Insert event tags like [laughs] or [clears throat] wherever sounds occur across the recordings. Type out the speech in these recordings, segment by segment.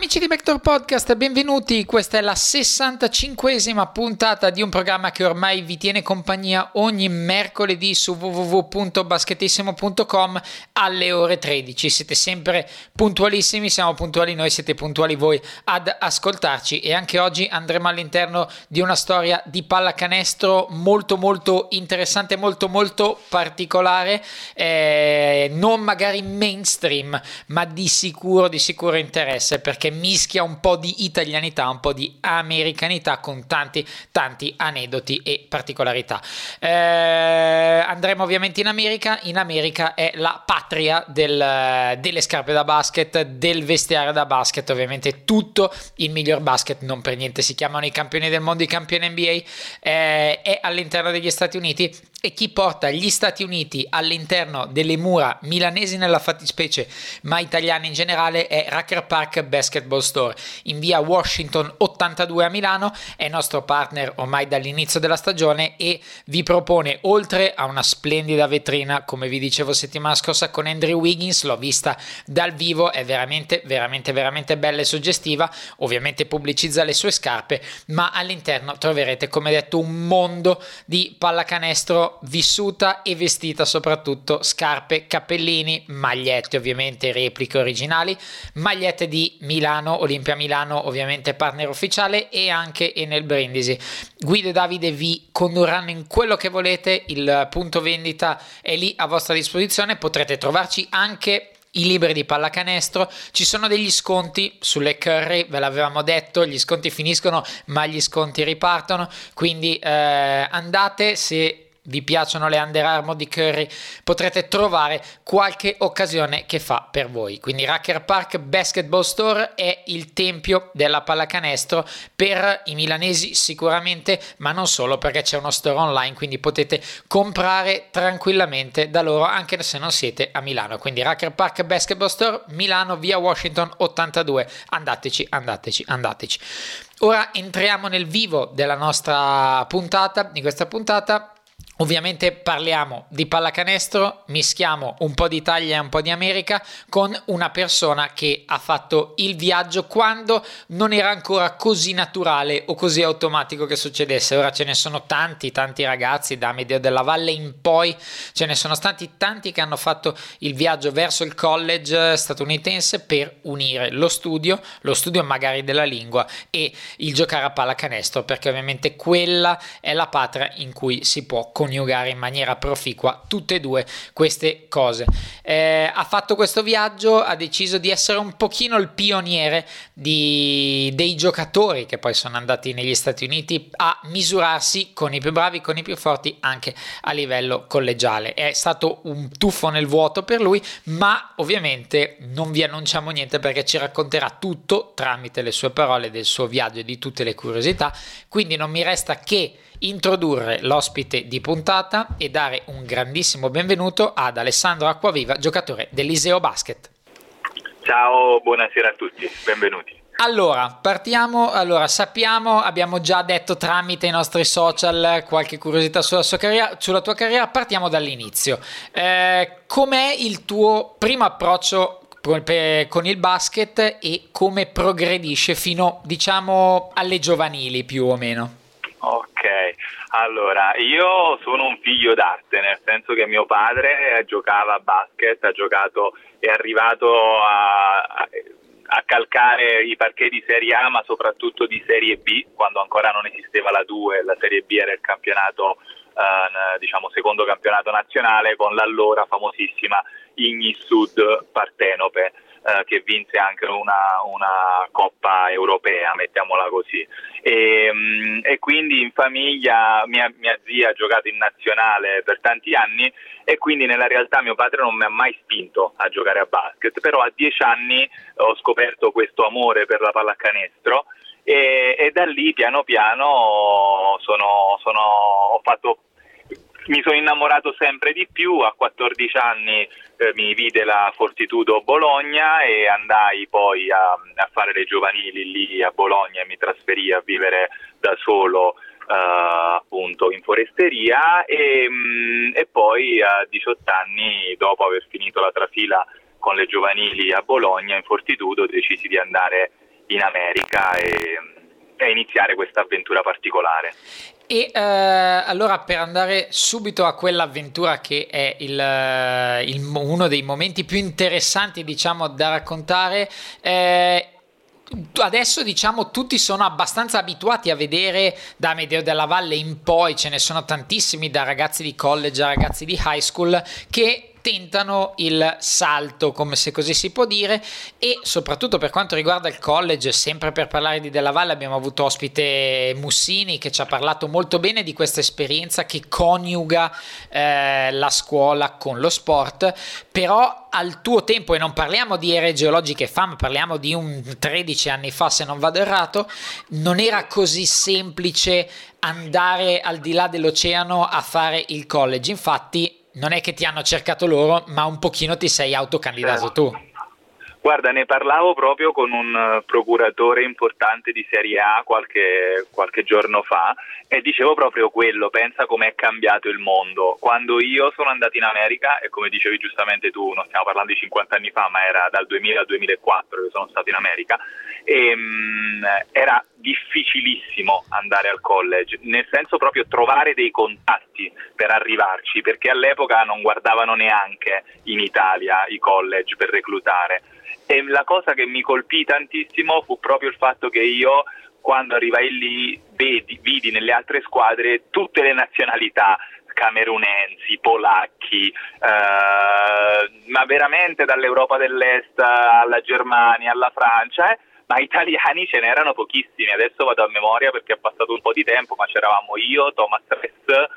Amici di Backdoor Podcast, benvenuti. Questa è la 65esima puntata di un programma che ormai vi tiene compagnia ogni mercoledì su www.basketissimo.com alle ore 13. Siete sempre puntualissimi, siamo puntuali noi, siete puntuali voi ad ascoltarci e anche oggi andremo all'interno di una storia di pallacanestro molto molto interessante, molto molto particolare, eh, non magari mainstream, ma di sicuro di sicuro interesse perché mischia un po' di italianità, un po' di americanità con tanti, tanti aneddoti e particolarità. Eh, andremo ovviamente in America. In America è la patria del, delle scarpe da basket, del vestiario da basket, ovviamente tutto il miglior basket, non per niente si chiamano i campioni del mondo, i campioni NBA, eh, è all'interno degli Stati Uniti e chi porta gli Stati Uniti all'interno delle mura milanesi nella fattispecie, ma italiane in generale, è Racker Park Basketball Store in via Washington 82 a Milano. È nostro partner ormai dall'inizio della stagione e vi propone, oltre a una splendida vetrina, come vi dicevo settimana scorsa con Andrew Wiggins, l'ho vista dal vivo, è veramente, veramente, veramente bella e suggestiva. Ovviamente pubblicizza le sue scarpe, ma all'interno troverete, come detto, un mondo di pallacanestro vissuta e vestita soprattutto scarpe, cappellini, magliette ovviamente repliche originali, magliette di Milano, Olimpia Milano ovviamente partner ufficiale e anche Enel Brindisi. Guido e Davide vi condurranno in quello che volete, il punto vendita è lì a vostra disposizione, potrete trovarci anche i libri di pallacanestro, ci sono degli sconti sulle curry, ve l'avevamo detto, gli sconti finiscono ma gli sconti ripartono, quindi eh, andate se vi piacciono le Under Armour di Curry, potrete trovare qualche occasione che fa per voi. Quindi Racker Park Basketball Store è il tempio della pallacanestro per i milanesi sicuramente, ma non solo perché c'è uno store online, quindi potete comprare tranquillamente da loro anche se non siete a Milano. Quindi Racker Park Basketball Store, Milano, via Washington 82. Andateci, andateci, andateci. Ora entriamo nel vivo della nostra puntata, di questa puntata Ovviamente parliamo di pallacanestro, mischiamo un po' d'Italia e un po' di America con una persona che ha fatto il viaggio quando non era ancora così naturale o così automatico che succedesse. Ora ce ne sono tanti, tanti ragazzi da Medio della Valle in poi, ce ne sono stati tanti che hanno fatto il viaggio verso il college statunitense per unire lo studio, lo studio magari della lingua e il giocare a pallacanestro, perché ovviamente quella è la patria in cui si può coniugare coniugare in maniera proficua tutte e due queste cose. Eh, ha fatto questo viaggio, ha deciso di essere un pochino il pioniere di, dei giocatori che poi sono andati negli Stati Uniti a misurarsi con i più bravi, con i più forti anche a livello collegiale. È stato un tuffo nel vuoto per lui, ma ovviamente non vi annunciamo niente perché ci racconterà tutto tramite le sue parole del suo viaggio e di tutte le curiosità. Quindi non mi resta che introdurre l'ospite di puntata e dare un grandissimo benvenuto ad Alessandro Acquaviva, giocatore dell'Iseo Basket. Ciao, buonasera a tutti, benvenuti. Allora, partiamo. Allora, sappiamo, abbiamo già detto tramite i nostri social qualche curiosità sulla, carriera, sulla tua carriera. Partiamo dall'inizio. Eh, com'è il tuo primo approccio con il basket e come progredisce fino, diciamo, alle giovanili più o meno? Ok, allora io sono un figlio d'arte, nel senso che mio padre giocava a basket, ha giocato, è arrivato a, a calcare i parquet di Serie A, ma soprattutto di Serie B, quando ancora non esisteva la 2, la Serie B era il campionato, eh, diciamo, secondo campionato nazionale, con l'allora famosissima Ignis Sud Partenope eh, che vinse anche una, una, coppa europea, mettiamola così. E, mm, e quindi in famiglia mia, mia, zia ha giocato in nazionale per tanti anni e quindi nella realtà mio padre non mi ha mai spinto a giocare a basket, però a dieci anni ho scoperto questo amore per la pallacanestro e, e da lì piano piano sono, sono, ho fatto mi sono innamorato sempre di più, a 14 anni eh, mi vide la Fortitudo Bologna e andai poi a, a, fare le giovanili lì a Bologna e mi trasferì a vivere da solo eh, appunto in foresteria e, mh, mm, e poi a 18 anni dopo aver finito la trafila con le giovanili a Bologna in Fortitudo decisi di andare in America e, e iniziare questa avventura particolare. E eh, allora per andare subito a quell'avventura che è il, eh, il, uno dei momenti più interessanti diciamo da raccontare, eh, adesso diciamo tutti sono abbastanza abituati a vedere da Medeo della Valle in poi, ce ne sono tantissimi da ragazzi di college a ragazzi di high school che tentano il salto, come se così si può dire, e soprattutto per quanto riguarda il college, sempre per parlare di Della Valle, abbiamo avuto ospite Mussini che ci ha parlato molto bene di questa esperienza che coniuga eh, la scuola con lo sport, però al tuo tempo, e non parliamo di ere geologiche fa, ma parliamo di un 13 anni fa, se non vado errato, non era così semplice andare al di là dell'oceano a fare il college. Infatti, non è che ti hanno cercato loro, ma un pochino ti sei autocandidato certo. tu. Guarda, ne parlavo proprio con un eh, procuratore importante di Serie A qualche, qualche giorno fa e dicevo proprio quello, pensa com'è cambiato il mondo. Quando io sono andato in America, e come dicevi giustamente tu, non stiamo parlando di 50 anni fa, ma era dal 2000 al 2004 che sono stato in America, e, um, era difficilissimo andare al college, nel senso proprio trovare dei contatti per arrivarci, perché all'epoca non guardavano neanche in Italia i college per reclutare e la cosa che mi colpì tantissimo fu proprio il fatto che io quando arrivai lì vedi, vidi nelle altre squadre tutte le nazionalità camerunensi, polacchi, eh, ma veramente dall'Europa dell'Est alla Germania, alla Francia, eh, ma italiani ce n'erano pochissimi. Adesso vado a memoria perché è passato un po' di tempo, ma c'eravamo io, Thomas Ress,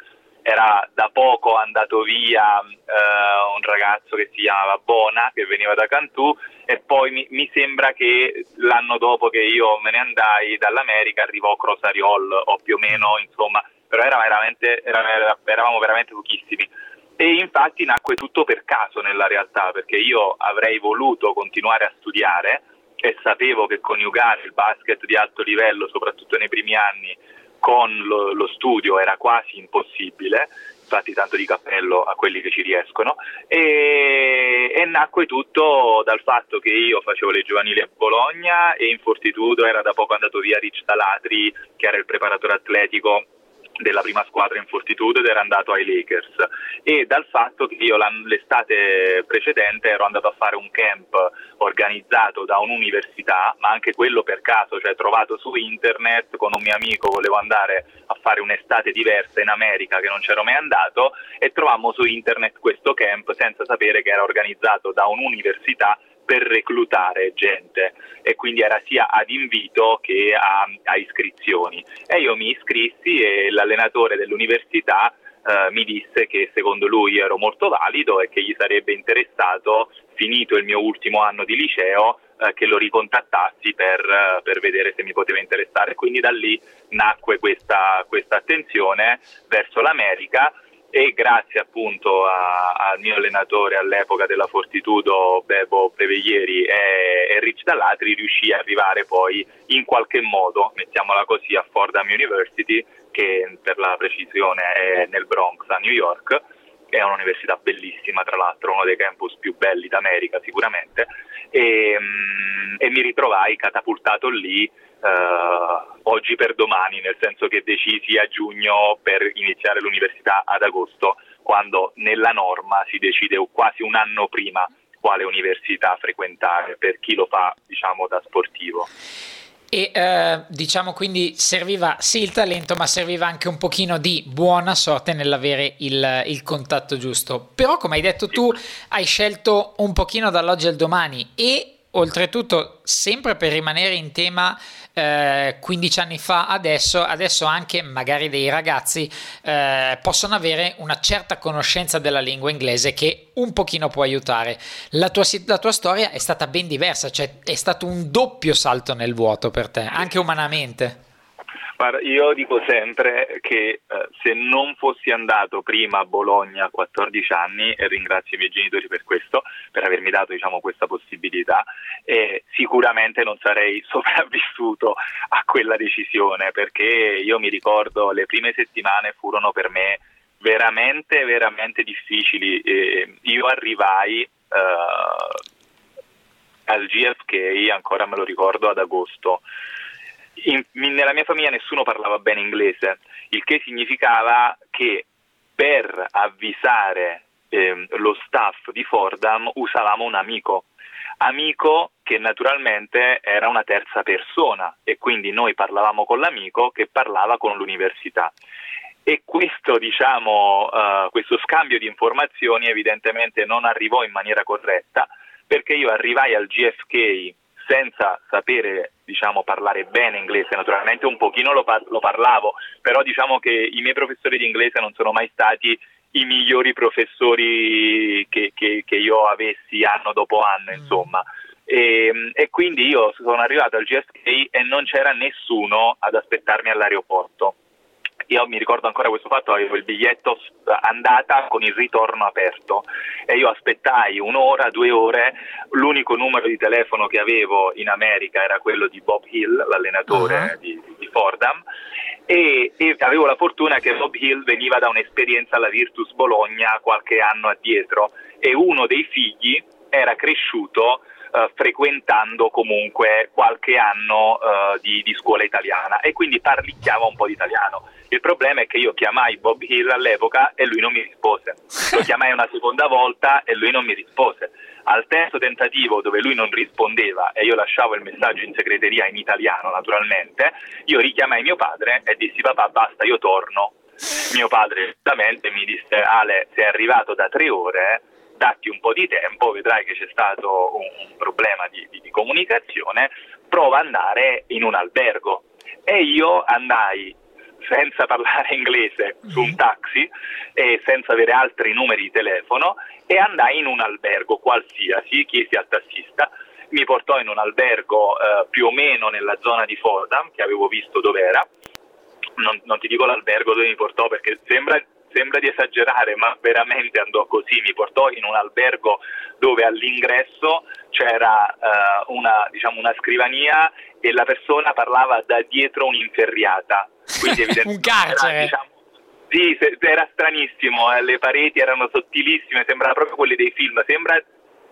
poco andato via eh, un ragazzo che si chiamava Bona, che veniva da Cantù, e poi mi, mi, sembra che l'anno dopo che io me ne andai dall'America arrivò Crosariol, o più o meno, insomma, però era veramente, era, eravamo veramente pochissimi. E infatti nacque tutto per caso nella realtà, perché io avrei voluto continuare a studiare e sapevo che coniugare il basket di alto livello, soprattutto nei primi anni, con lo, lo studio era quasi impossibile, infatti tanto di cappello a quelli che ci riescono, e, e, nacque tutto dal fatto che io facevo le giovanili a Bologna e in Fortitudo era da poco andato via Rich Talatri, che era il preparatore atletico della prima squadra in Fortitudo ed era andato ai Lakers. E dal fatto che io l'estate precedente ero andato a fare un camp organizzato da un'università ma anche quello per caso, cioè trovato su internet con un mio amico volevo andare a fare un'estate diversa in America che non c'ero mai andato e trovammo su internet questo camp senza sapere che era organizzato da un'università per reclutare gente e quindi era sia ad invito che a, a iscrizioni. E io mi iscrissi e l'allenatore dell'università eh, mi disse che secondo lui ero molto valido e che gli sarebbe interessato, finito il mio ultimo anno di liceo, eh, che lo ricontattassi per, eh, per, vedere se mi poteva interessare. Quindi da lì nacque questa, questa attenzione verso l'America e grazie appunto al mio allenatore all'epoca della Fortitudo Bebo Preveglieri e, e Rich Dallatri riuscì a arrivare poi in qualche modo, mettiamola così, a Fordham University che per la precisione è nel Bronx a New York. È un'università bellissima tra l'altro, uno dei campus più belli d'America sicuramente. E, mm, e mi ritrovai catapultato lì Uh, oggi per domani, nel senso che decisi a giugno per iniziare l'università ad agosto, quando nella norma si decide quasi un anno prima quale università frequentare per chi lo fa diciamo da sportivo. E eh, diciamo quindi serviva sì il talento, ma serviva anche un pochino di buona sorte nell'avere il, il contatto giusto. Però, come hai detto tu, hai scelto un pochino dall'oggi al domani e oltretutto, sempre per rimanere in tema eh, 15 anni fa adesso, adesso anche magari dei ragazzi eh, possono avere una certa conoscenza della lingua inglese che un pochino può aiutare. La tua, la tua storia è stata ben diversa, cioè è stato un doppio salto nel vuoto per te, anche umanamente. Guarda, io dico sempre che eh, se non fossi andato prima a Bologna a 14 anni, e ringrazio i miei genitori per questo, per avermi dato diciamo, questa possibilità, eh, sicuramente non sarei [laughs] sopravvissuto a quella decisione, perché io mi ricordo le prime settimane furono per me veramente, veramente difficili. Eh, io arrivai eh, al GFK, ancora me lo ricordo, ad agosto in, nella mia famiglia nessuno parlava bene inglese, il che significava che per avvisare eh, lo staff di Fordham usavamo un amico, amico che naturalmente era una terza persona e quindi noi parlavamo con l'amico che parlava con l'università. E questo, diciamo, uh, questo scambio di informazioni evidentemente non arrivò in maniera corretta perché io arrivai al GFK senza sapere diciamo, parlare bene inglese, naturalmente un pochino lo, par- lo, parlavo, però diciamo che i miei professori di inglese non sono mai stati i migliori professori che, che, che io avessi anno dopo anno, mm. insomma. E, e, quindi io sono arrivato al GSK e non c'era nessuno ad aspettarmi all'aeroporto. Io mi ricordo ancora questo fatto, avevo il biglietto andata con il ritorno aperto e io aspettai un'ora, due ore, l'unico numero di telefono che avevo in America era quello di Bob Hill, l'allenatore uh-huh. di, di, Fordham, e, e, avevo la fortuna che Bob Hill veniva da un'esperienza alla Virtus Bologna qualche anno addietro e uno dei figli era cresciuto Uh, frequentando comunque qualche anno uh, di, di, scuola italiana e quindi parlicchiava un po' di italiano. Il problema è che io chiamai Bob Hill all'epoca e lui non mi rispose. Lo chiamai una seconda volta e lui non mi rispose. Al terzo tentativo, dove lui non rispondeva e io lasciavo il messaggio in segreteria in italiano, naturalmente, io richiamai mio padre e dissi: Papà, basta, io torno. Mio padre giustamente mi disse: Ale, sei arrivato da tre ore, datti un po' di tempo, vedrai che c'è stato un, un problema di, di, di comunicazione, prova ad andare in un albergo. E io andai senza parlare [laughs] inglese su un mm. taxi e senza avere altri numeri di telefono e andai in un albergo qualsiasi, chiesi al tassista, mi portò in un albergo eh, più o meno nella zona di Fordham, che avevo visto dov'era, non, non ti dico l'albergo dove mi portò perché sembra sembra di esagerare, ma veramente andò così, mi portò in un albergo dove all'ingresso c'era uh, una, diciamo, una, scrivania e la persona parlava da dietro un'inferriata. Quindi [laughs] un carcere. Era, diciamo, sì, era stranissimo, eh, le pareti erano sottilissime, sembrava proprio quelle dei film, sembra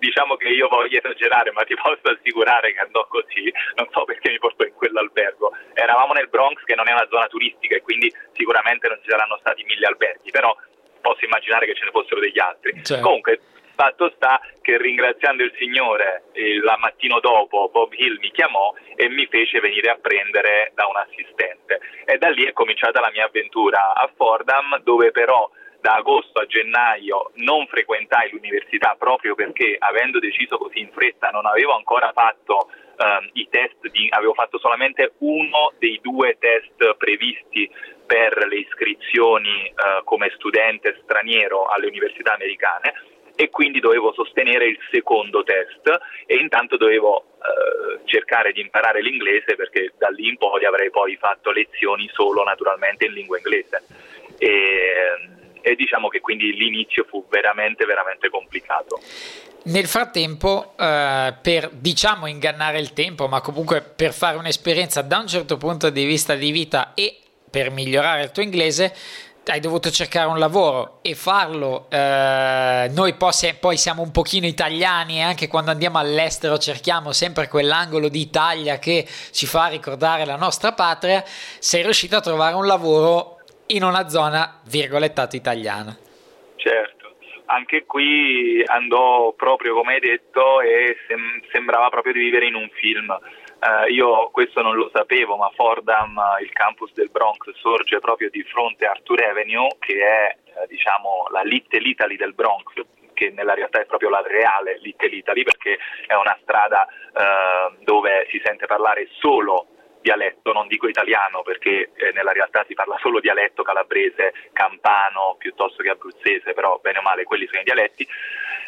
diciamo che io voglio esagerare, ma ti posso assicurare che andò così, non so perché mi portò in quell'albergo. Eravamo nel Bronx, che non è una zona turistica, e quindi sicuramente non ci saranno stati mille alberghi, però posso immaginare che ce ne fossero degli altri. Certo. Comunque, fatto sta che ringraziando il Signore, il mattino dopo Bob Hill mi chiamò e mi fece venire a prendere da un assistente. E da lì è cominciata la mia avventura a Fordham, dove però da agosto a gennaio non frequentai l'università proprio perché avendo deciso così in fretta non avevo ancora fatto uh, i test, di, avevo fatto solamente uno dei due test previsti per le iscrizioni uh, come studente straniero alle università americane e quindi dovevo sostenere il secondo test e intanto dovevo uh, cercare di imparare l'inglese perché da lì in poi avrei poi fatto lezioni solo naturalmente in lingua inglese. E, e diciamo che quindi l'inizio fu veramente veramente complicato. Nel frattempo, eh, per diciamo ingannare il tempo, ma comunque per fare un'esperienza da un certo punto di vista di vita e per migliorare il tuo inglese, hai dovuto cercare un lavoro e farlo. Eh, noi poi, siamo un pochino italiani e anche quando andiamo all'estero cerchiamo sempre quell'angolo di Italia che ci fa ricordare la nostra patria. Sei riuscito a trovare un lavoro in una zona virgolettato italiana. Certo, anche qui andò proprio come hai detto e sem- sembrava proprio di vivere in un film. Uh, io questo non lo sapevo, ma Fordham, il campus del Bronx, sorge proprio di fronte a Arthur Avenue, che è uh, diciamo, la Little Italy del Bronx, che nella realtà è proprio la reale Little Italy, perché è una strada uh, dove si sente parlare solo dialetto, non dico italiano perché eh, nella realtà si parla solo dialetto calabrese, campano piuttosto che abruzzese, però bene o male quelli sono i dialetti.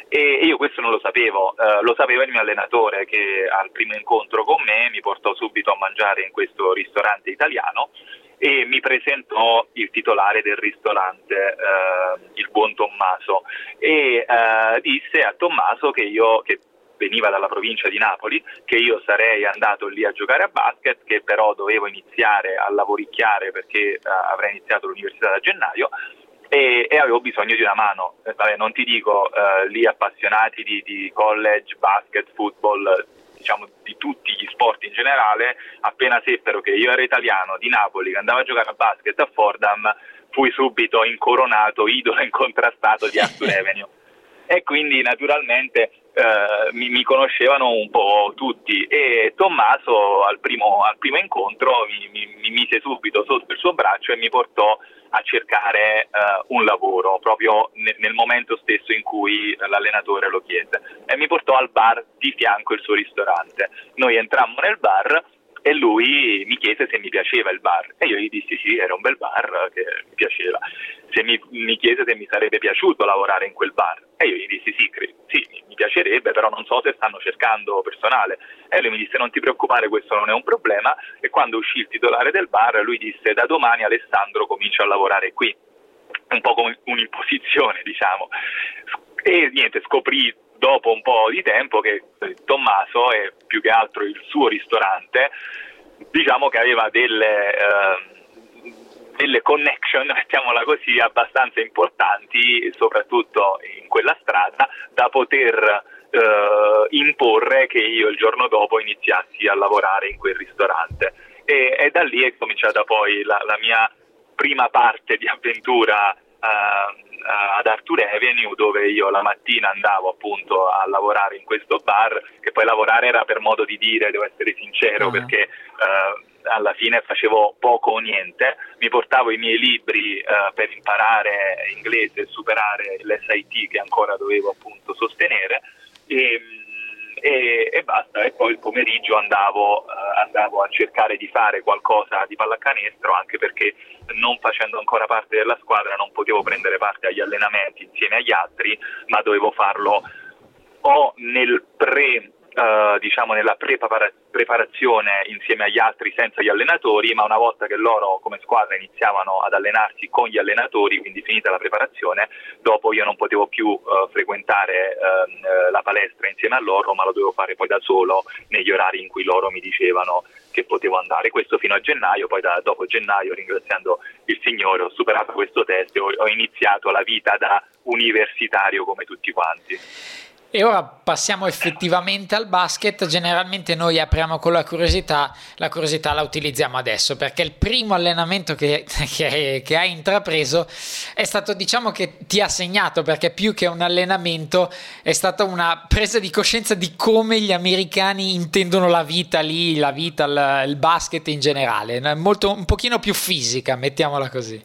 E, io questo non lo sapevo, eh, lo sapeva il mio allenatore che al primo incontro con me mi portò subito a mangiare in questo ristorante italiano e mi presentò il titolare del ristorante, eh, il buon Tommaso, e eh, disse a Tommaso che io, che veniva dalla provincia di Napoli, che io sarei andato lì a giocare a basket, che però dovevo iniziare a lavoricchiare perché eh, avrei iniziato l'università da gennaio e, e, avevo bisogno di una mano. Eh, vabbè, non ti dico eh, lì appassionati di, di, college, basket, football, diciamo di tutti gli sport in generale, appena seppero che io ero italiano di Napoli, che andavo a giocare a basket a Fordham, fui subito incoronato, idolo [laughs] incontrastato di Arthur [laughs] Avenue. e quindi naturalmente eh, mi, mi, conoscevano un po' tutti e Tommaso al primo, al primo incontro mi, mi, mi, mise subito sotto il suo braccio e mi portò a cercare uh, un lavoro proprio ne, nel momento stesso in cui l'allenatore lo chiese e mi portò al bar di fianco il suo ristorante. Noi entrammo nel bar e lui mi chiese se mi piaceva il bar e io gli dissi sì, era un bel bar che mi piaceva. Se mi, mi chiese se mi sarebbe piaciuto lavorare in quel bar e io gli dissi sì, cre- sì, mi piacerebbe, però non so se stanno cercando personale. E lui mi disse non ti preoccupare, questo non è un problema e quando uscì il titolare del bar lui disse da domani Alessandro comincia a lavorare qui, un po' come un'imposizione [laughs] diciamo. E niente, scoprì dopo un po' di tempo che Tommaso e più che altro il suo ristorante diciamo che aveva delle, eh, delle connection, [laughs] mettiamola così, abbastanza importanti, soprattutto in quella strada, da poter eh, imporre che io il giorno dopo iniziassi a lavorare in quel ristorante. E, e da lì è cominciata poi la, la mia prima parte di avventura eh, ad Arthur Avenue dove io la mattina andavo appunto a lavorare in questo bar, che poi lavorare era per modo di dire, devo essere sincero, uh-huh. perché eh, alla fine facevo poco o niente, mi portavo i miei libri eh, per imparare inglese e superare l'SIT che ancora dovevo appunto sostenere e, e, e basta, e poi il pomeriggio andavo, eh, andavo a cercare di fare qualcosa di pallacanestro anche perché non facendo ancora parte della squadra non potevo prendere parte agli allenamenti insieme agli altri, ma dovevo farlo o nel pre Uh, diciamo nella preparazione insieme agli altri senza gli allenatori, ma una volta che loro come squadra iniziavano ad allenarsi con gli allenatori, quindi finita la preparazione, dopo io non potevo più uh, frequentare uh, la palestra insieme a loro, ma lo dovevo fare poi da solo negli orari in cui loro mi dicevano che potevo andare. Questo fino a gennaio, poi da, dopo gennaio, ringraziando il Signore, ho superato questo test e ho, ho iniziato la vita da universitario come tutti quanti. E ora passiamo effettivamente al basket. Generalmente noi apriamo con la curiosità, la curiosità la utilizziamo adesso perché il primo allenamento che, [laughs] che, che hai intrapreso è stato, diciamo, che ti ha segnato perché più che un allenamento è stata una presa di coscienza di come gli americani intendono la vita lì, la vita, il, il basket in generale, molto, un pochino più fisica, mettiamola così.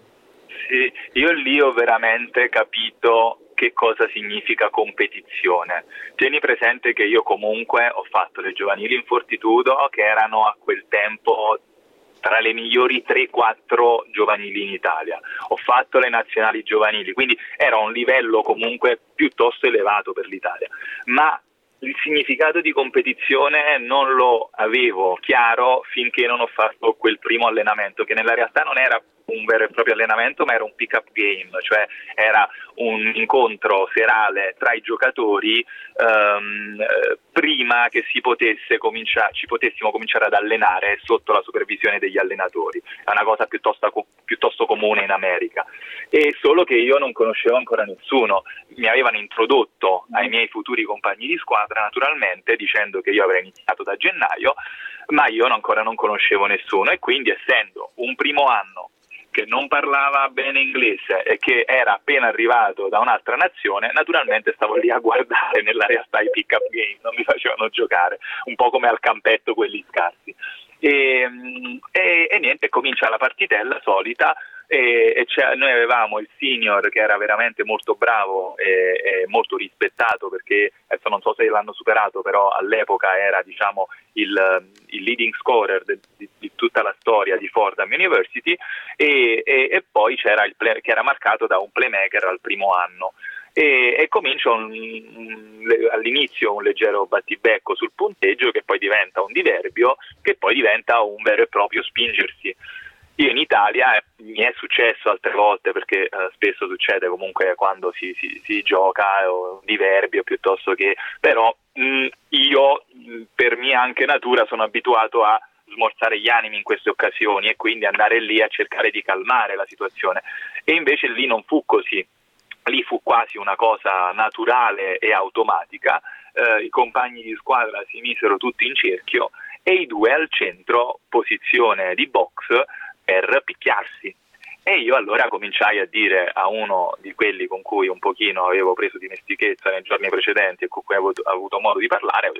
Sì, io lì ho veramente capito che cosa significa competizione. Tieni presente che io comunque ho fatto le giovanili in fortitudo che erano a quel tempo tra le migliori 3-4 giovanili in Italia. Ho fatto le nazionali giovanili, quindi era un livello comunque piuttosto elevato per l'Italia. Ma il significato di competizione non lo avevo chiaro finché non ho fatto quel primo allenamento, che nella realtà non era un vero e proprio allenamento, ma era un pick-up game, cioè era un incontro serale tra i giocatori ehm, prima che potesse cominciare, ci potessimo cominciare ad allenare sotto la supervisione degli allenatori. È una cosa piuttosto, piuttosto comune in America. E solo che io non conoscevo ancora nessuno. Mi avevano introdotto ai miei futuri compagni di squadra, naturalmente, dicendo che io avrei iniziato da gennaio, ma io ancora non conoscevo nessuno e quindi essendo un primo anno che non parlava bene inglese e che era appena arrivato da un'altra nazione, naturalmente stavo lì a guardare nella realtà i pick-up game, non mi facevano giocare, un po' come al campetto quelli scarsi. E, e, e niente, comincia la partitella solita e, e noi avevamo il senior che era veramente molto bravo e, e, molto rispettato perché adesso non so se l'hanno superato però all'epoca era diciamo il, il leading scorer de, di, di, tutta la storia di Fordham University e, e poi c'era il play, che era marcato da un playmaker al primo anno e, e comincia un, un, all'inizio un leggero battibecco sul punteggio che poi diventa un diverbio che poi diventa un vero e proprio spingersi. Io in Italia eh, mi è successo altre volte perché eh, spesso succede comunque quando si, si, si gioca eh, o diverbio piuttosto che però mh, io mh, per mia anche natura sono abituato a smorzare gli animi in queste occasioni e quindi andare lì a cercare di calmare la situazione. E invece lì non fu così lì fu quasi una cosa naturale e automatica eh, i compagni di squadra si misero tutti in cerchio e i due al centro posizione di box per picchiarsi. E io allora cominciai a dire a uno di quelli con cui un pochino avevo preso dimestichezza nei giorni precedenti e con cui avevo avuto modo di parlare,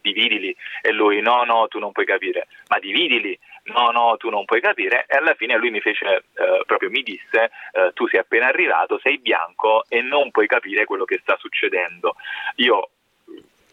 dividili. E lui, no, no, tu non puoi capire, ma dividili, no, no, tu non puoi capire. E alla fine lui mi fece, eh, proprio mi disse, eh, tu sei appena arrivato, sei bianco e non puoi capire quello che sta succedendo. Io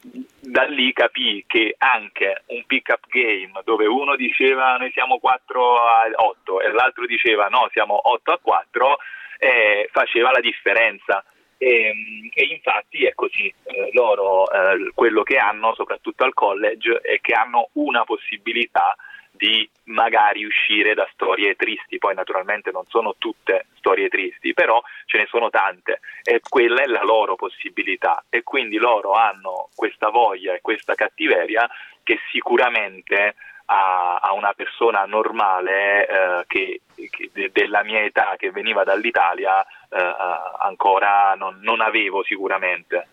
da lì capì che anche un pick up game dove uno diceva noi siamo 4 a 8 e l'altro diceva no siamo 8 a 4 eh, faceva la differenza e, e, infatti è così eh, loro eh, quello che hanno soprattutto al college è che hanno una possibilità di magari uscire da storie tristi, poi naturalmente non sono tutte storie tristi, però ce ne sono tante e quella è la loro possibilità. E quindi loro hanno questa voglia e questa cattiveria che sicuramente a, a una persona normale eh, che, che, della mia età che veniva dall'Italia ancora non, non, avevo sicuramente.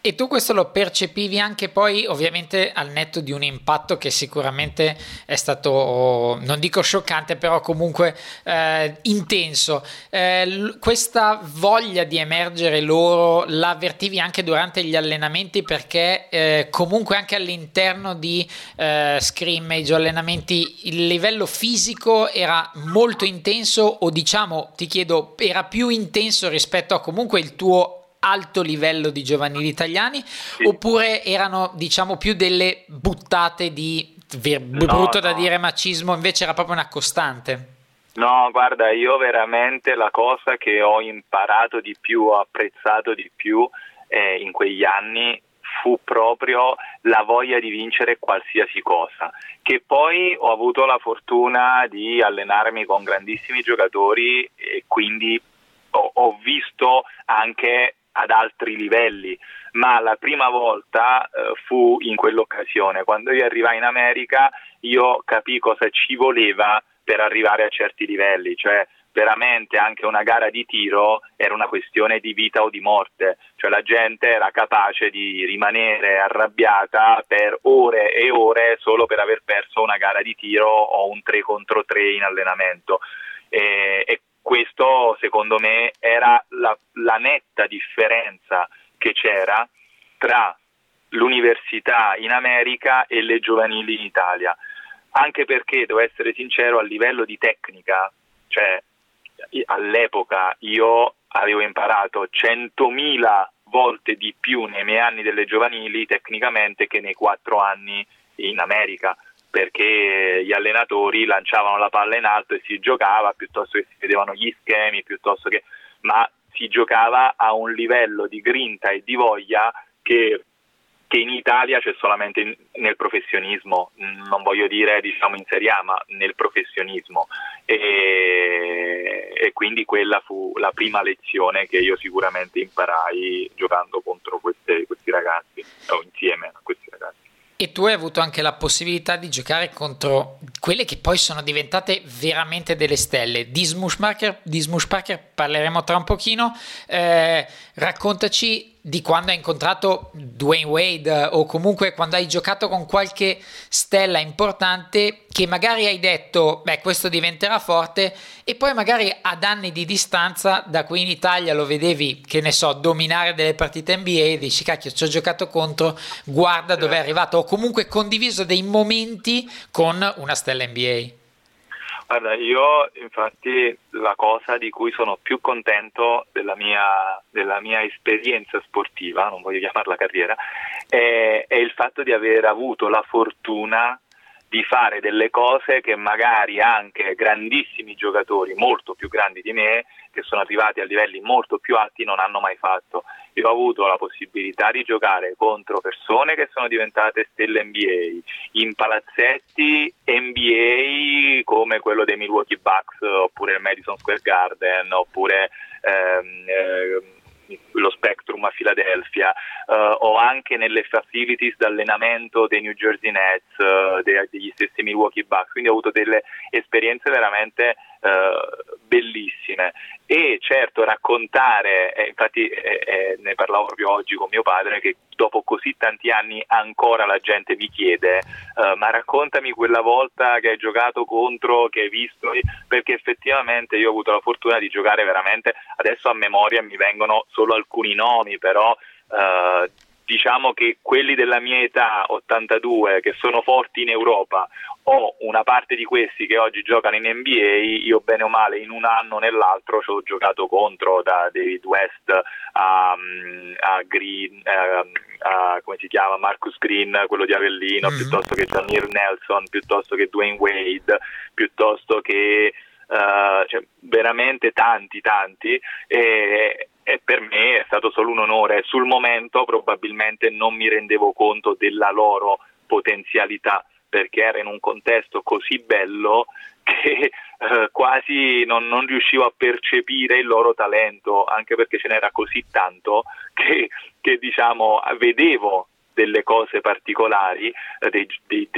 E tu questo lo percepivi anche poi ovviamente al netto di un impatto che sicuramente è stato, non dico scioccante, però comunque eh, intenso. Eh, questa voglia di emergere loro l'avvertivi anche durante gli allenamenti perché eh, comunque anche all'interno di eh, scrimmage o allenamenti il livello fisico era molto intenso o diciamo ti chiedo era più intenso intenso rispetto a comunque il tuo alto livello di giovanili italiani sì. oppure erano diciamo più delle buttate di brutto no, da no. dire macismo invece era proprio una costante No, guarda, io veramente la cosa che ho imparato di più, ho apprezzato di più eh, in quegli anni fu proprio la voglia di vincere qualsiasi cosa, che poi ho avuto la fortuna di allenarmi con grandissimi giocatori e quindi ho, visto anche ad altri livelli, ma la prima volta eh, fu in quell'occasione. Quando io arrivai in America io capii cosa ci voleva per arrivare a certi livelli, cioè veramente anche una gara di tiro era una questione di vita o di morte, cioè la gente era capace di rimanere arrabbiata per ore e ore solo per aver perso una gara di tiro o un 3 contro 3 in allenamento. E, e questo secondo me era la, la netta differenza che c'era tra l'università in America e le giovanili in Italia, anche perché, devo essere sincero, a livello di tecnica, cioè all'epoca io avevo imparato 100.000 volte di più nei miei anni delle giovanili tecnicamente che nei quattro anni in America perché gli allenatori lanciavano la palla in alto e si giocava piuttosto che si vedevano gli schemi, piuttosto che ma si giocava a un livello di grinta e di voglia che, che in Italia c'è solamente nel professionismo, non voglio dire diciamo in Serie A, ma nel professionismo e, e quindi quella fu la prima lezione che io sicuramente imparai giocando contro queste, questi ragazzi o insieme a questi ragazzi. E tu hai avuto anche la possibilità di giocare contro quelle che poi sono diventate veramente delle stelle. Di Smushparker, parleremo tra un pochino. Eh, raccontaci di quando hai incontrato Dwayne Wade o comunque quando hai giocato con qualche stella importante che magari hai detto beh questo diventerà forte e poi magari ad anni di distanza da qui in Italia lo vedevi che ne so dominare delle partite NBA e dici cacchio ci ho giocato contro guarda dove è arrivato o comunque condiviso dei momenti con una stella NBA Guarda, io infatti la cosa di cui sono più contento della mia, della mia esperienza sportiva, non voglio chiamarla carriera, è, è, il fatto di aver avuto la fortuna di fare delle cose che magari anche grandissimi giocatori, molto più grandi di me, che sono arrivati a livelli molto più alti, non hanno mai fatto. Io ho avuto la possibilità di giocare contro persone che sono diventate stelle NBA, in palazzetti NBA come quello dei Milwaukee Bucks oppure il Madison Square Garden oppure ehm, eh, lo Spectrum a Filadelfia uh, o anche nelle facilities d'allenamento dei New Jersey Nets, uh, degli stessi Milwaukee Bucks, quindi ho avuto delle esperienze veramente uh, bellissime. E certo raccontare, eh, infatti eh, eh, ne parlavo proprio oggi con mio padre che dopo così tanti anni ancora la gente mi chiede uh, ma raccontami quella volta che hai giocato contro, che hai visto, perché effettivamente io ho avuto la fortuna di giocare veramente, adesso a memoria mi vengono solo alcuni nomi, però diciamo che quelli della mia età 82 che sono forti in Europa o una parte di questi che oggi giocano in NBA, io bene o male in un anno o nell'altro ci ho giocato contro da David West a, a Green, a, a, come si chiama, Marcus Green, quello di Avellino, mm-hmm. piuttosto che Jamir Nelson, piuttosto che Dwayne Wade, piuttosto che uh, cioè, veramente tanti, tanti. E, e per me è stato solo un onore. Sul momento probabilmente non mi rendevo conto della loro potenzialità perché era in un contesto così bello che eh, quasi non, non, riuscivo a percepire il loro talento, anche perché ce n'era così tanto che, che diciamo, vedevo delle cose particolari, eh, dei, dei,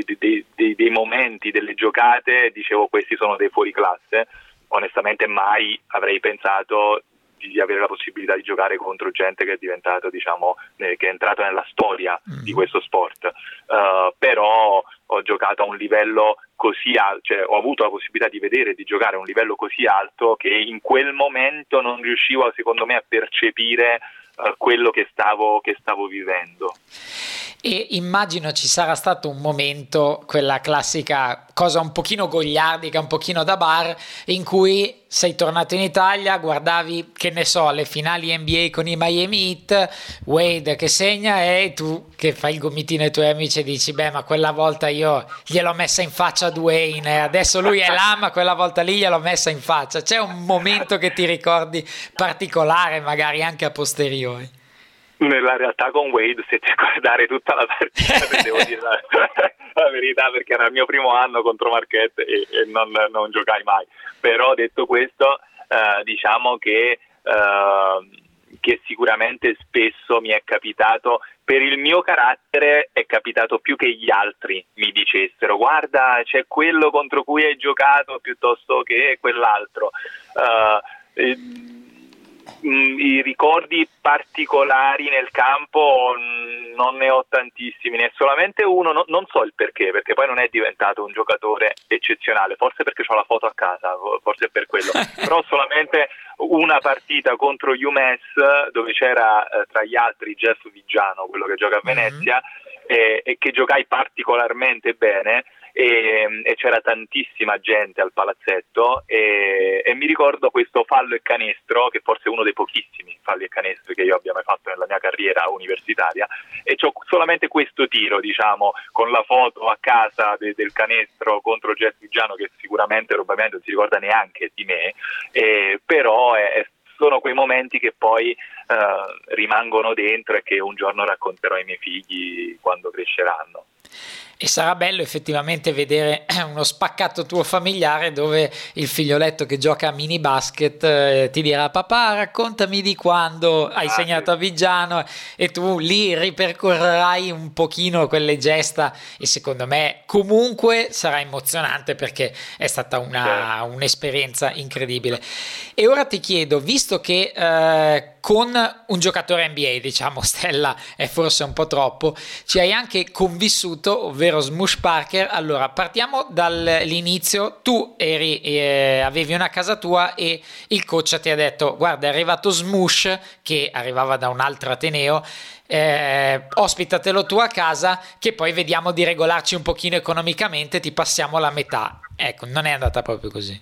dei, dei, momenti, delle giocate, dicevo questi sono dei fuori classe. Onestamente mai avrei pensato di avere la possibilità di giocare contro gente che è diventato, diciamo, eh, che è entrato nella storia mm-hmm. di questo sport. Uh, però ho giocato a un livello così alto, cioè ho avuto la possibilità di vedere di giocare a un livello così alto che in quel momento non riuscivo, secondo me, a percepire uh, quello che stavo, che stavo vivendo. E immagino ci sarà stato un momento, quella classica cosa un pochino gogliardica, un pochino da bar, in cui sei tornato in Italia, guardavi, che ne so, le finali NBA con i Miami Heat, Wade che segna e tu che fai il gomitino ai tuoi amici e dici, beh, ma quella volta io gliel'ho messa in faccia a Dwayne, adesso lui è là, ma quella volta lì gliel'ho messa in faccia. C'è un momento che ti ricordi particolare, magari anche a posteriori? nella realtà con Wade se ti guardare tutta la partita devo dire [laughs] [laughs] [laughs] la, verità perché era il mio primo anno contro Marquette e, e non, non, giocai mai. Però detto questo eh, diciamo che, eh, che sicuramente spesso mi è capitato per il mio carattere è capitato più che gli altri mi dicessero guarda c'è quello contro cui hai giocato piuttosto che quell'altro uh, Mm, i ricordi particolari nel campo mm, non ne ho tantissimi, ne è solamente uno, no, non so il perché, perché poi non è diventato un giocatore eccezionale, forse perché ho la foto a casa, forse per quello, [laughs] però solamente una partita contro UMS dove c'era eh, tra gli altri Jeff Vigiano, quello che gioca a mhm. Venezia, mm-hmm. e, e che giocai particolarmente bene e, e, c'era tantissima gente al palazzetto e, e, mi ricordo questo fallo e canestro che forse è uno dei pochissimi falli e canestri che io abbia mai fatto nella mia carriera universitaria e ho solamente questo tiro diciamo con la foto a casa de, del canestro contro Jeff Vigiano che sicuramente probabilmente non si ricorda neanche di me eh, però è, è sono quei momenti che poi uh, rimangono dentro e che un giorno racconterò ai miei figli quando cresceranno. E sarà bello effettivamente vedere [clears throat] uno spaccato tuo familiare dove il figlioletto che gioca a mini basket eh, ti dirà papà raccontami di quando hai ah, segnato a Vigiano. E tu lì ripercorrerai un pochino quelle gesta e secondo me comunque sarà emozionante perché è stata una, un'esperienza incredibile. E ora ti chiedo, visto che eh, con un giocatore NBA, diciamo [laughs] Stella è forse un po' troppo, ci hai anche convissuto, ovvero Smush Parker. Allora, partiamo dall'inizio. Tu eri, eh, avevi una casa tua e il coach ti ha detto: Guarda, è arrivato Smush che arrivava da un altro Ateneo. Eh, ospitatelo tu a casa che poi vediamo di regolarci un pochino economicamente ti passiamo la metà ecco non è andata proprio così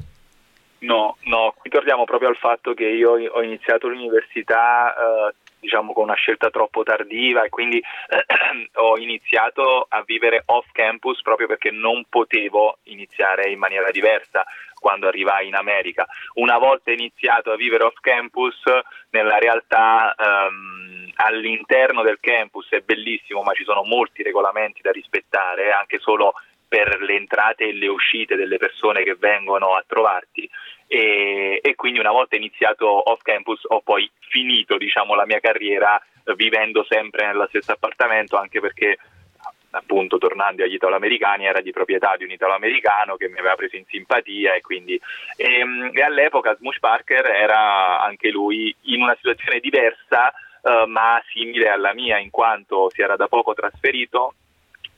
No, no, qui torniamo proprio al fatto che io ho iniziato l'università uh, diciamo con una scelta troppo tardiva e quindi [clears throat] ho iniziato a vivere off campus proprio perché non potevo iniziare in maniera diversa quando arrivai in America. Una volta iniziato a vivere off campus, nella realtà ehm, all'interno del campus è bellissimo, ma ci sono molti regolamenti da rispettare, anche solo per le entrate e le uscite delle persone che vengono a trovarti e, e, quindi una volta iniziato off campus ho poi finito diciamo, la mia carriera vivendo sempre nello stesso appartamento anche perché appunto tornando agli italoamericani era di proprietà di un italoamericano che mi aveva preso in simpatia e quindi e, ehm, e all'epoca Smush Parker era anche lui in una situazione diversa uh, ma simile alla mia in quanto si era da poco trasferito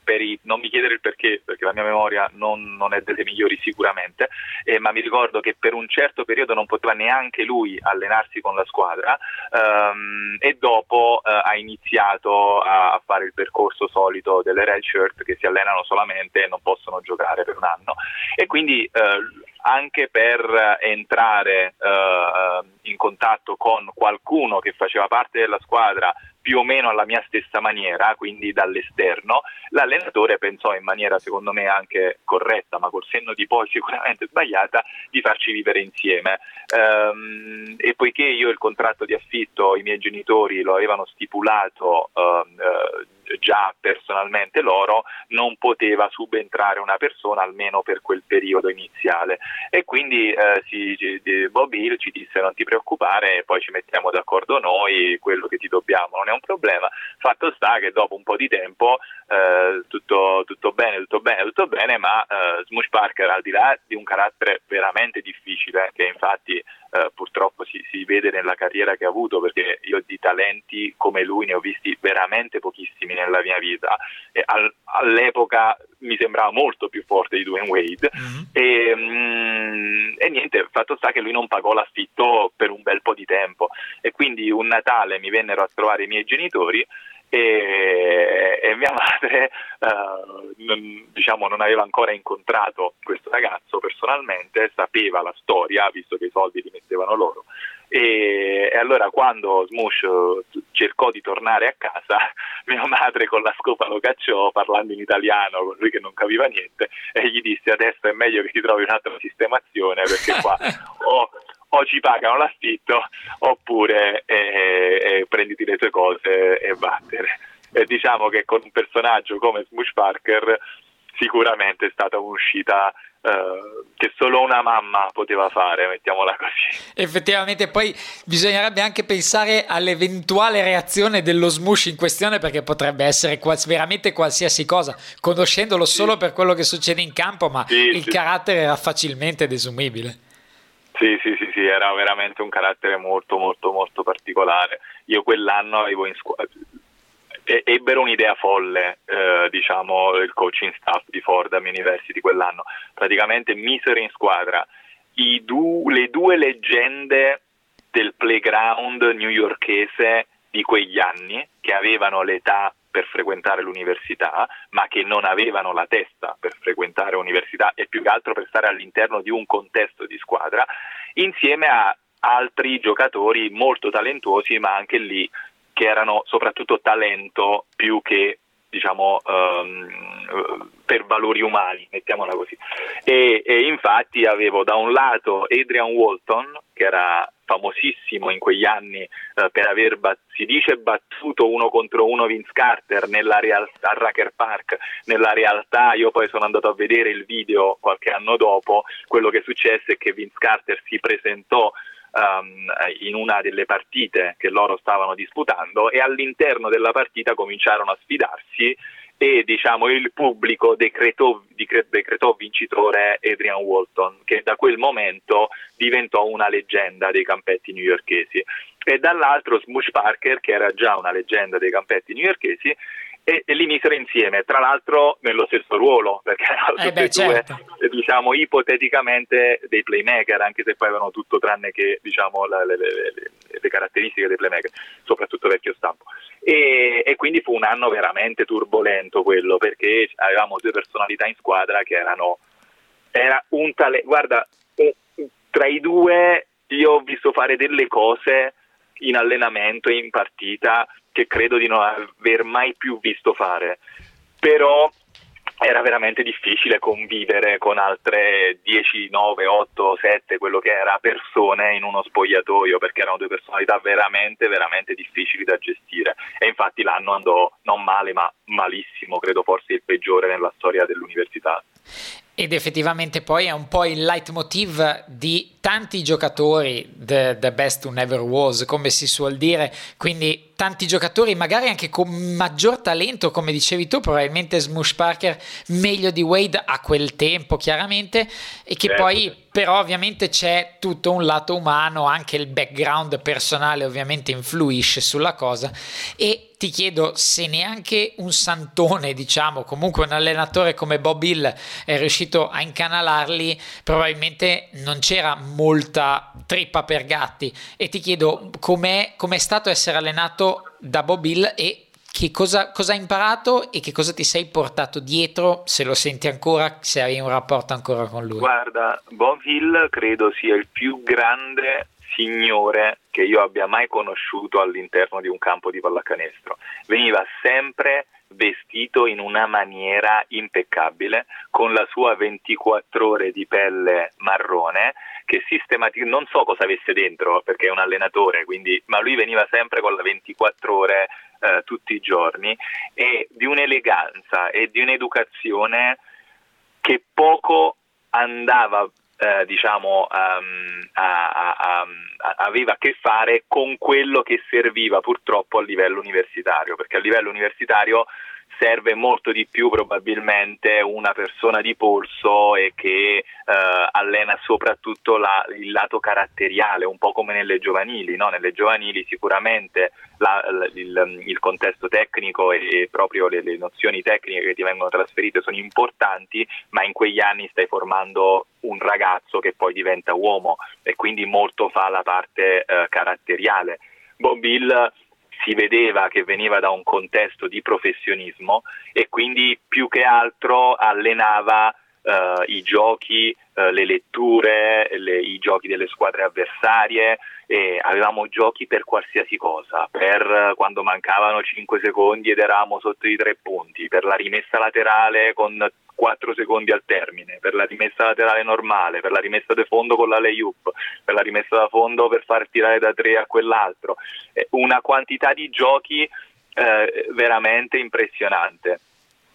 i, non mi chiedere il perché, perché la mia memoria non, non è delle migliori sicuramente, eh, ma mi ricordo che per un certo periodo non poteva neanche lui allenarsi con la squadra ehm, e dopo eh, ha iniziato a, fare il percorso solito delle red shirt che si allenano solamente e non possono giocare per un anno. E quindi eh, anche per entrare eh, in contatto con qualcuno che faceva parte della squadra più o meno alla mia stessa maniera, quindi dall'esterno, l'allenatore pensò in maniera secondo me anche corretta, ma col senno di poi sicuramente sbagliata, di farci vivere insieme. Ehm, e poiché io il contratto di affitto i miei genitori lo avevano stipulato ehm, eh, già personalmente loro, non poteva subentrare una persona almeno per quel periodo iniziale. E quindi eh, si, Bob Hill ci disse non ti preoccupare, poi ci mettiamo d'accordo noi, quello che ti dobbiamo non è un problema. Fatto sta che dopo un po' di tempo eh, tutto, tutto, bene, tutto bene, tutto bene, ma eh, Smush Parker al di là di un carattere veramente difficile, che infatti eh, purtroppo si, si, vede nella carriera che ha avuto, perché io di talenti come lui ne ho visti veramente pochissimi nella mia vita. Al, all'epoca mi sembrava molto più forte di Dwayne Wade mm-hmm. e, mm, e, niente, fatto sta che lui non pagò l'affitto per un bel po' di tempo e quindi un Natale mi vennero a trovare i miei genitori e, e mia madre uh, non, diciamo, non aveva ancora incontrato questo ragazzo personalmente, sapeva la storia, visto che i soldi li mettevano loro. E, e, allora quando Smush cercò di tornare a casa, [laughs] mia madre con la scopa lo cacciò parlando in italiano con lui che non capiva niente e gli disse adesso è meglio che ti trovi un'altra sistemazione perché qua [laughs] o, o ci pagano l'affitto oppure eh, eh, prenditi le tue cose e vattene. E diciamo che con un personaggio come Smush Parker sicuramente è stata un'uscita Uh, che solo una mamma poteva fare, mettiamola così. Effettivamente, poi bisognerebbe anche pensare all'eventuale reazione dello smush in questione, perché potrebbe essere quals- veramente qualsiasi cosa, conoscendolo sì. solo per quello che succede in campo, ma sì, il sì. carattere era facilmente desumibile. Sì, sì, sì, sì, era veramente un carattere molto, molto, molto particolare. Io quell'anno avevo in squadra ebbero un'idea folle, eh, diciamo, il coaching staff di Fordham University quell'anno. Praticamente misero in squadra du- le due leggende del playground newyorkese di quegli anni, che avevano l'età per frequentare l'università, ma che non avevano la testa per frequentare l'università e più che altro per stare all'interno di un contesto di squadra, insieme a altri giocatori molto talentuosi, ma anche lì che erano soprattutto talento più che diciamo um, per valori umani, mettiamola così. E, e, infatti avevo da un lato Adrian Walton, che era famosissimo in quegli anni eh, per aver, bat- si dice, battuto uno contro uno Vince Carter realtà, a Racker Park, nella realtà. Io poi sono andato a vedere il video qualche anno dopo, quello che successe è che Vince Carter si presentò um, in una delle partite che loro stavano disputando e all'interno della partita cominciarono a sfidarsi e diciamo, il pubblico decretò, decretò, vincitore Adrian Walton che da quel momento diventò una leggenda dei campetti newyorkesi. E dall'altro Smush Parker che era già una leggenda dei campetti newyorkesi e, e, li misero insieme, tra l'altro nello stesso ruolo, perché [laughs] erano eh beh, certo. due, diciamo, ipoteticamente dei playmaker, anche se poi avevano tutto tranne che diciamo, le, le, le, le, caratteristiche dei playmaker, soprattutto vecchio stampo. E, e, quindi fu un anno veramente turbolento quello, perché avevamo due personalità in squadra che erano, era un tale, guarda, tra i due io ho visto fare delle cose in allenamento e in partita che credo di non aver mai più visto fare. Però era veramente difficile convivere con altre 10, 9, 8, 7, quello che era, persone in uno spogliatoio, perché erano due personalità veramente, veramente difficili da gestire. E infatti l'anno andò non male, ma malissimo, credo forse il peggiore nella storia dell'università. Ed effettivamente poi è un po' il leitmotiv di tanti giocatori, the, the best who never was, come si suol dire, quindi tanti giocatori magari anche con maggior talento, come dicevi tu, probabilmente Smush Parker meglio di Wade a quel tempo chiaramente, e che certo. poi però ovviamente c'è tutto un lato umano, anche il background personale ovviamente influisce sulla cosa e ti chiedo se neanche un santone, diciamo, comunque un allenatore come Bob Hill è riuscito a incanalarli, probabilmente non c'era molta trippa per gatti e ti chiedo com'è, com'è stato essere allenato da Bob Hill e che cosa, cosa, hai imparato e che cosa ti sei portato dietro, se lo senti ancora, se hai un rapporto ancora con lui? Guarda, Bob Hill credo sia il più grande signore che io abbia mai conosciuto all'interno di un campo di pallacanestro. Veniva sempre vestito in una maniera impeccabile, con la sua 24 ore di pelle marrone, che sistematicamente, non so cosa avesse dentro perché è un allenatore, quindi, ma lui veniva sempre con la 24 ore eh, tutti i giorni e di un'eleganza e di un'educazione che poco andava eh, diciamo, um, a, a, a, aveva a che fare con quello che serviva purtroppo a livello universitario, perché a livello universitario serve molto di più probabilmente una persona di polso e che eh, allena soprattutto la, il lato caratteriale, un po' come nelle giovanili. No? Nelle giovanili sicuramente la, il, il, contesto tecnico e proprio le, le, nozioni tecniche che ti vengono trasferite sono importanti, ma in quegli anni stai formando un ragazzo che poi diventa uomo e quindi molto fa la parte eh, caratteriale. Bob Hill si vedeva che veniva da un contesto di professionismo e quindi più che altro allenava Uh, i giochi, uh, le letture, le, i giochi delle squadre avversarie e avevamo giochi per qualsiasi cosa, per uh, quando mancavano 5 secondi ed eravamo sotto i 3 punti, per la rimessa laterale con 4 secondi al termine, per la rimessa laterale normale, per la rimessa da fondo con la layup, per la rimessa da fondo per far tirare da 3 a quell'altro, una quantità di giochi eh, veramente impressionante.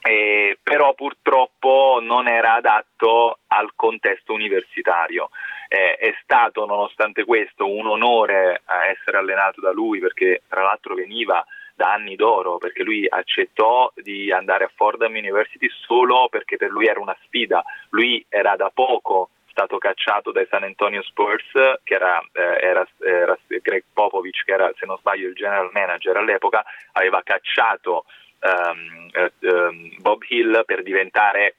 Eh, però purtroppo non era adatto al contesto universitario. Eh, è stato nonostante questo un onore essere allenato da lui perché tra l'altro veniva da anni d'oro perché lui accettò di andare a Fordham University solo perché per lui era una sfida. Lui era da poco stato cacciato dai San Antonio Spurs, che era, eh, era, era Greg Popovich, che era se non sbaglio il general manager all'epoca, aveva cacciato um, Bob Hill per diventare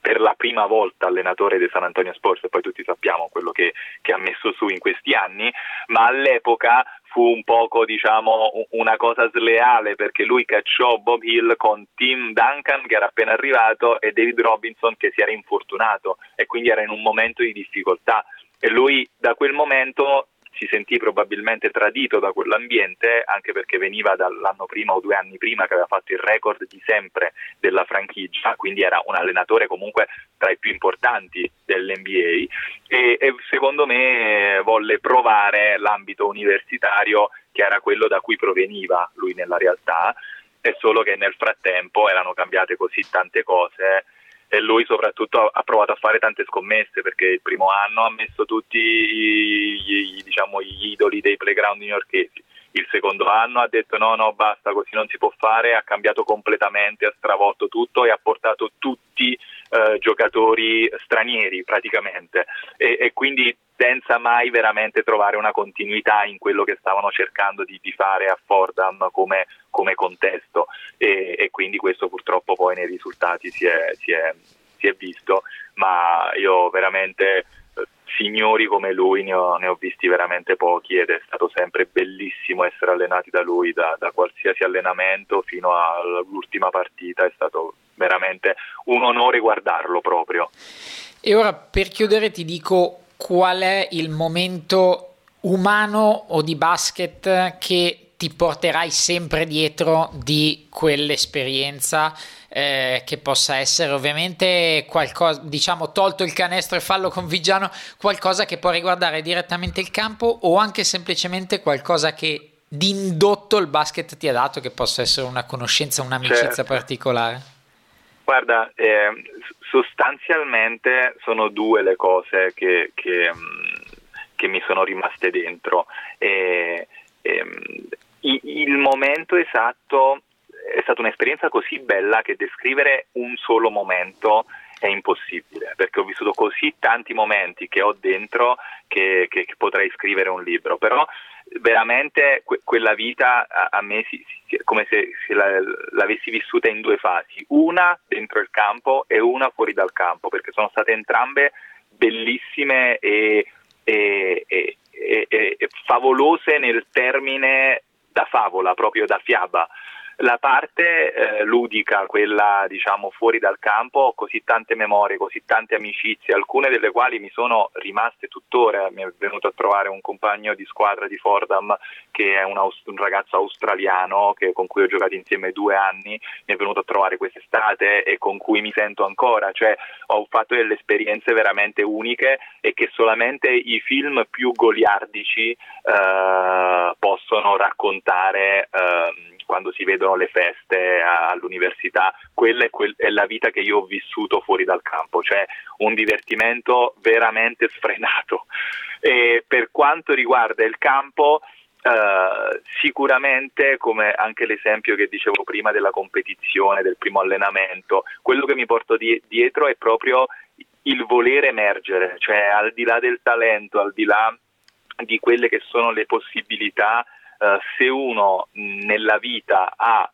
per la prima volta allenatore dei San Antonio Spurs e poi tutti sappiamo quello che, che, ha messo su in questi anni, ma all'epoca fu un poco diciamo una cosa sleale perché lui cacciò Bob Hill con Tim Duncan che era appena arrivato e David Robinson che si era infortunato e quindi era in un momento di difficoltà. E lui da quel momento si sentì probabilmente tradito da quell'ambiente anche perché veniva dall'anno prima o due anni prima che aveva fatto il record di sempre della franchigia, quindi era un allenatore comunque tra i più importanti dell'NBA e, e secondo me volle provare l'ambito universitario che era quello da cui proveniva lui nella realtà, è solo che nel frattempo erano cambiate così tante cose e lui soprattutto ha provato a fare tante scommesse perché il primo anno ha messo tutti i, i, diciamo, gli idoli dei playground newyorkesi il secondo anno ha detto no no basta così non si può fare ha cambiato completamente ha stravolto tutto e ha portato tutti eh, giocatori stranieri praticamente. E, e, quindi senza mai veramente trovare una continuità in quello che stavano cercando di, di fare a Fordham come, come contesto. E, e, quindi questo purtroppo poi nei risultati si è, si è, si è visto, ma io veramente signori come lui ne ho, ne ho, visti veramente pochi ed è stato sempre bellissimo essere allenati da lui, da, da qualsiasi allenamento fino all'ultima partita, è stato veramente un onore guardarlo proprio. E ora per chiudere ti dico qual è il momento umano o di basket che ti porterai sempre dietro di quell'esperienza eh, che possa essere ovviamente qualcosa, diciamo, tolto il canestro e fallo con Vigiano, qualcosa che può riguardare direttamente il campo o anche semplicemente qualcosa che di indotto il basket ti ha dato, che possa essere una conoscenza, un'amicizia certo. particolare? Guarda, eh, sostanzialmente sono due le cose che, che, mm, che mi sono rimaste dentro. E, e, mm, il momento esatto è stata un'esperienza così bella che descrivere un solo momento è impossibile perché ho vissuto così tanti momenti che ho dentro che, che, che potrei scrivere un libro. Però veramente que- quella vita a, a me si, si, come se, se la, l'avessi vissuta in due fasi una dentro il campo e una fuori dal campo perché sono state entrambe bellissime e, e, e, e favolose nel termine da favola proprio da fiaba la parte eh, ludica, quella diciamo fuori dal campo, ho così tante memorie, così tante amicizie, alcune delle quali mi sono rimaste tuttora. Mi è venuto a trovare un compagno di squadra di Fordham che è un, aus- un ragazzo australiano che, con cui ho giocato insieme due anni, mi è venuto a trovare quest'estate e con cui mi sento ancora. Cioè, ho fatto delle esperienze veramente uniche e che solamente i film più goliardici eh, possono raccontare. Eh, quando si vedono le feste all'università, quella è, quel, è, la vita che io ho vissuto fuori dal campo, cioè un divertimento veramente sfrenato. E per quanto riguarda il campo, Uh, sicuramente, come anche l'esempio che dicevo prima della competizione, del primo allenamento, quello che mi porto di- dietro è proprio il voler emergere, cioè al di là del talento, al di là di quelle che sono le possibilità eh, se uno nella vita ha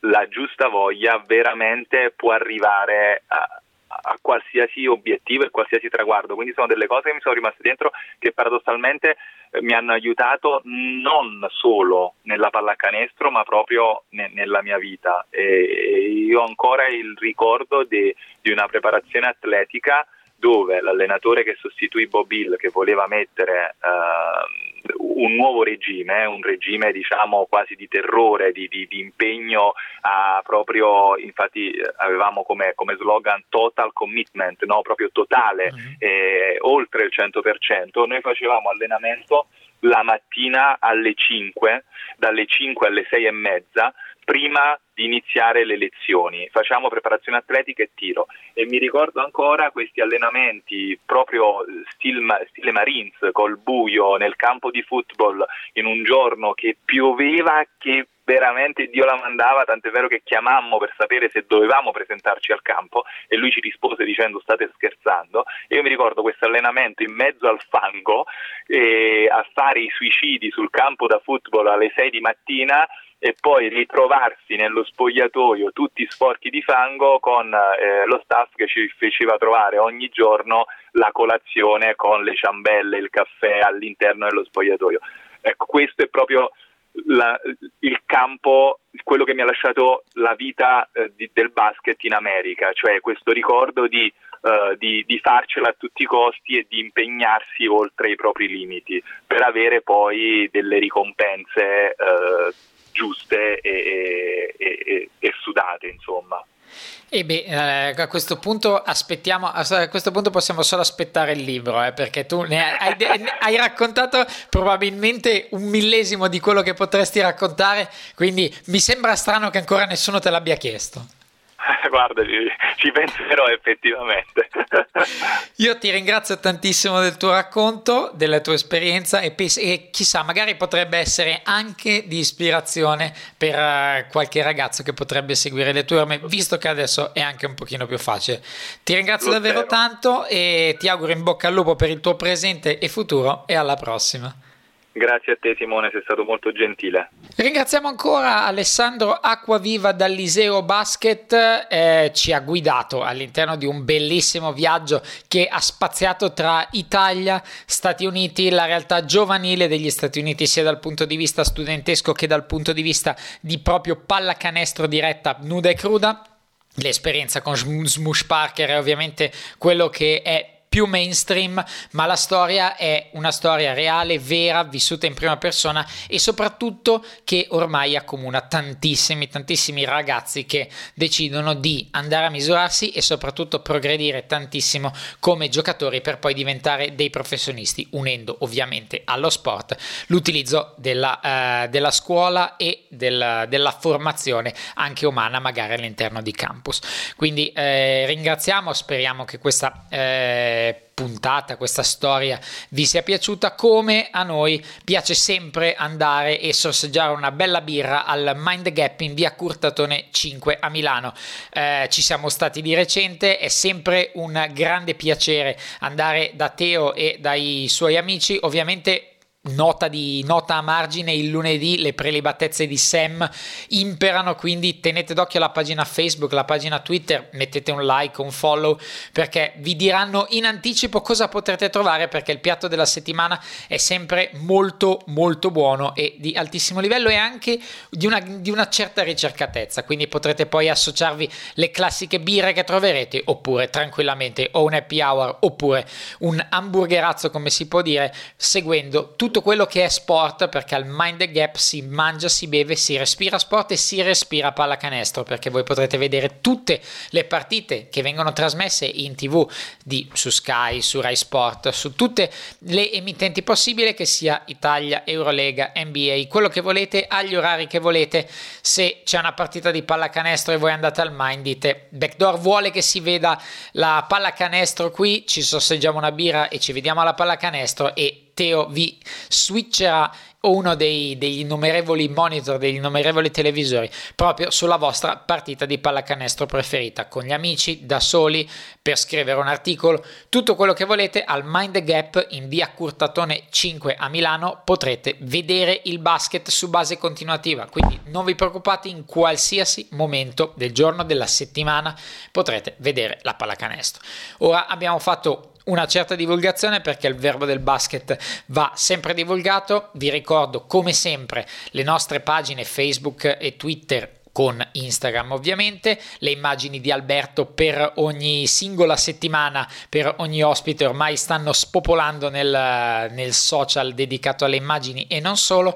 la giusta voglia veramente può arrivare a, a qualsiasi obiettivo e qualsiasi traguardo. Quindi sono delle cose che mi sono rimaste dentro che paradossalmente eh, mi hanno aiutato non solo nella pallacanestro ma proprio ne, nella mia vita. E, io ho ancora il ricordo de, di una preparazione atletica dove l'allenatore che sostituì Bob Hill che voleva mettere uh, un nuovo regime, un regime diciamo quasi di terrore, di, di, di impegno a proprio, infatti avevamo come, come slogan total commitment, no? proprio totale, uh-huh. eh, oltre il 100%, noi facevamo allenamento la mattina alle 5, dalle 5 alle 6 e mezza, prima di iniziare le lezioni. Facciamo preparazione atletica e tiro e mi ricordo ancora questi allenamenti proprio stile, stile Marines col buio nel campo di football in un giorno che pioveva che veramente Dio la mandava, tant'è vero che chiamammo per sapere se dovevamo presentarci al campo e lui ci rispose dicendo state scherzando. Io mi ricordo questo allenamento in mezzo al fango eh, a fare i suicidi sul campo da football alle 6 di mattina e poi ritrovarsi nello spogliatoio tutti sporchi di fango con eh, lo staff che ci faceva trovare ogni giorno la colazione con le ciambelle, il caffè all'interno dello spogliatoio. Ecco, questo è proprio la, il campo, quello che mi ha lasciato la vita eh, di, del basket in America, cioè questo ricordo di, uh, di, di, farcela a tutti i costi e di impegnarsi oltre i propri limiti per avere poi delle ricompense uh, giuste e, e, e, e sudate, insomma. E beh, eh, a questo punto aspettiamo, a questo punto possiamo solo aspettare il libro, eh, perché tu hai, hai, raccontato probabilmente un millesimo di quello che potresti raccontare, quindi mi sembra strano che ancora nessuno te l'abbia chiesto. [laughs] Guarda, ci, ci, penserò effettivamente. [laughs] Io ti ringrazio tantissimo del tuo racconto, della tua esperienza e, pens- e chissà, magari potrebbe essere anche di ispirazione per uh, qualche ragazzo che potrebbe seguire le tue orme, visto che adesso è anche un pochino più facile. Ti ringrazio Lo davvero spero. tanto e ti auguro in bocca al lupo per il tuo presente e futuro e alla prossima. Grazie a te Simone, sei stato molto gentile. Ringraziamo ancora Alessandro Acquaviva dal Liceo Basket, eh, ci ha guidato all'interno di un bellissimo viaggio che ha spaziato tra Italia, Stati Uniti, la realtà giovanile degli Stati Uniti sia dal punto di vista studentesco che dal punto di vista di proprio pallacanestro diretta nuda e cruda. L'esperienza con Smush Parker è ovviamente quello che è più mainstream, ma la storia è una storia reale, vera, vissuta in prima persona e soprattutto che ormai accomuna tantissimi, tantissimi ragazzi che decidono di andare a misurarsi e soprattutto progredire tantissimo come giocatori per poi diventare dei professionisti, unendo ovviamente allo sport l'utilizzo della, eh, della scuola e del, della formazione anche umana magari all'interno di campus. Quindi eh, ringraziamo, speriamo che questa eh, puntata, questa storia vi sia piaciuta come a noi piace sempre andare e sorseggiare una bella birra al Mind Gap in via Curtatone 5 a Milano. Eh, ci siamo stati di recente, è sempre un grande piacere andare da Teo e dai suoi amici, ovviamente Nota, di, nota a margine il lunedì le prelibatezze di Sam imperano quindi tenete d'occhio la pagina Facebook la pagina Twitter mettete un like un follow perché vi diranno in anticipo cosa potrete trovare perché il piatto della settimana è sempre molto molto buono e di altissimo livello e anche di una, di una certa ricercatezza. Quindi potrete poi associarvi le classiche birre che troverete oppure tranquillamente o un happy hour oppure un hamburgerazzo come si può dire seguendo tutto tutto quello che è sport perché al Mind the Gap si mangia, si beve, si respira sport e si respira pallacanestro perché voi potrete vedere tutte le partite che vengono trasmesse in tv di, su Sky, su Rai Sport, su tutte le emittenti possibili che sia Italia, Eurolega, NBA, quello che volete agli orari che volete. Se c'è una partita di pallacanestro e voi andate al Mind dite Backdoor vuole che si veda la pallacanestro qui, ci sorseggiamo una birra e ci vediamo alla pallacanestro e Teo vi switcherà uno dei, degli innumerevoli monitor, degli innumerevoli televisori proprio sulla vostra partita di pallacanestro preferita, con gli amici, da soli, per scrivere un articolo, tutto quello che volete al Mind the Gap in via Curtatone 5 a Milano potrete vedere il basket su base continuativa, quindi non vi preoccupate, in qualsiasi momento del giorno, della settimana potrete vedere la pallacanestro. Ora abbiamo fatto una certa divulgazione perché il verbo del basket va sempre divulgato. Vi ricordo come sempre le nostre pagine Facebook e Twitter con Instagram ovviamente, le immagini di Alberto per ogni singola settimana, per ogni ospite ormai stanno spopolando nel, nel, social dedicato alle immagini e non solo.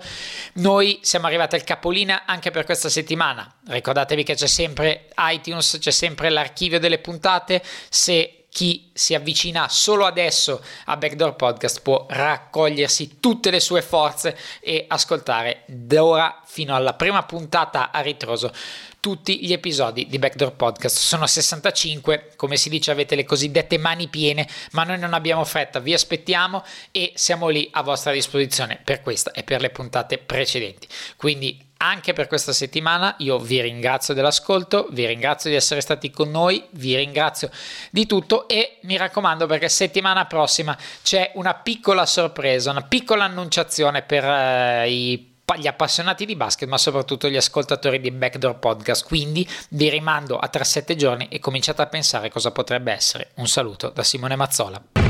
Noi siamo arrivati al capolina anche per questa settimana, ricordatevi che c'è sempre iTunes, c'è sempre l'archivio delle puntate, se chi si avvicina solo adesso a Backdoor Podcast può raccogliersi tutte le sue forze e ascoltare da ora fino alla prima puntata a ritroso tutti gli episodi di Backdoor Podcast. Sono 65, come si dice avete le cosiddette mani piene, ma noi non abbiamo fretta, vi aspettiamo e siamo lì a vostra disposizione per questa e per le puntate precedenti. Quindi anche per questa settimana io vi ringrazio dell'ascolto, vi ringrazio di essere stati con noi, vi ringrazio di tutto e mi raccomando perché settimana prossima c'è una piccola sorpresa, una piccola annunciazione per eh, i gli appassionati di basket, ma soprattutto gli ascoltatori di Backdoor Podcast. Quindi vi rimando a 3-7 giorni e cominciate a pensare cosa potrebbe essere. Un saluto da Simone Mazzola.